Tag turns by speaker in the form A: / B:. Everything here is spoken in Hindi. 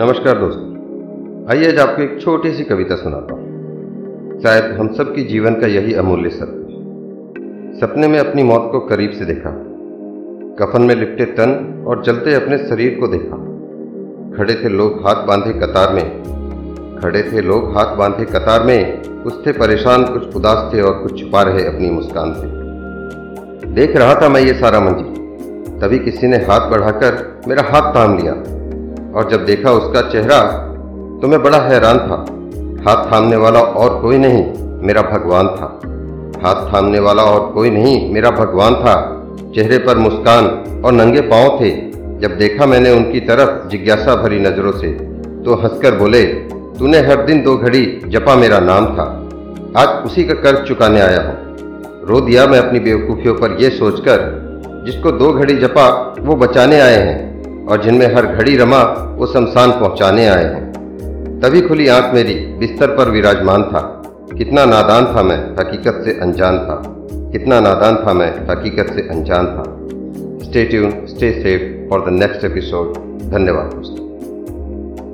A: नमस्कार दोस्तों। आइए आज आपको एक छोटी सी कविता सुनाता हूँ। शायद हम सब की जीवन का यही अमूल्य सत्य। सपने में अपनी मौत को करीब से देखा। कफन में लिपटे तन और जलते अपने शरीर को देखा। खड़े थे लोग हाथ बांधे कतार में। खड़े थे लोग हाथ बांधे कतार में। कुछ थे परेशान, कुछ उदास थे और कुछ छुपा रहे अपनी मुस्कान से। देख रहा था मैं ये सारा मंजिल। तभी किसी ने हाथ बढ़ाकर मेरा हाथ थाम लिया। और जब देखा उसका चेहरा तो मैं बड़ा हैरान था। हाथ थामने वाला और कोई नहीं मेरा भगवान था। हाथ थामने वाला और कोई नहीं मेरा भगवान था। चेहरे पर मुस्कान और नंगे पाँव थे। जब देखा मैंने उनकी तरफ़ जिज्ञासा भरी नज़रों से तो हंसकर बोले, तूने हर दिन दो घड़ी जपा मेरा नाम था। आज उसी का कर्ज चुकाने आया हूँ। रो दिया मैं अपनी बेवकूफियों पर यह सोचकर, जिसको दो घड़ी जपा वो बचाने आए हैं। और जिनमें हर घड़ी रमा वो शमशान पहुँचाने आए हैं। तभी खुली आँख मेरी बिस्तर पर विराजमान था। कितना नादान था मैं, हकीकत से अनजान था। कितना नादान था मैं, हकीकत से अनजान था। Stay tune stay safe for the next episode धन्यवाद दोस्तों।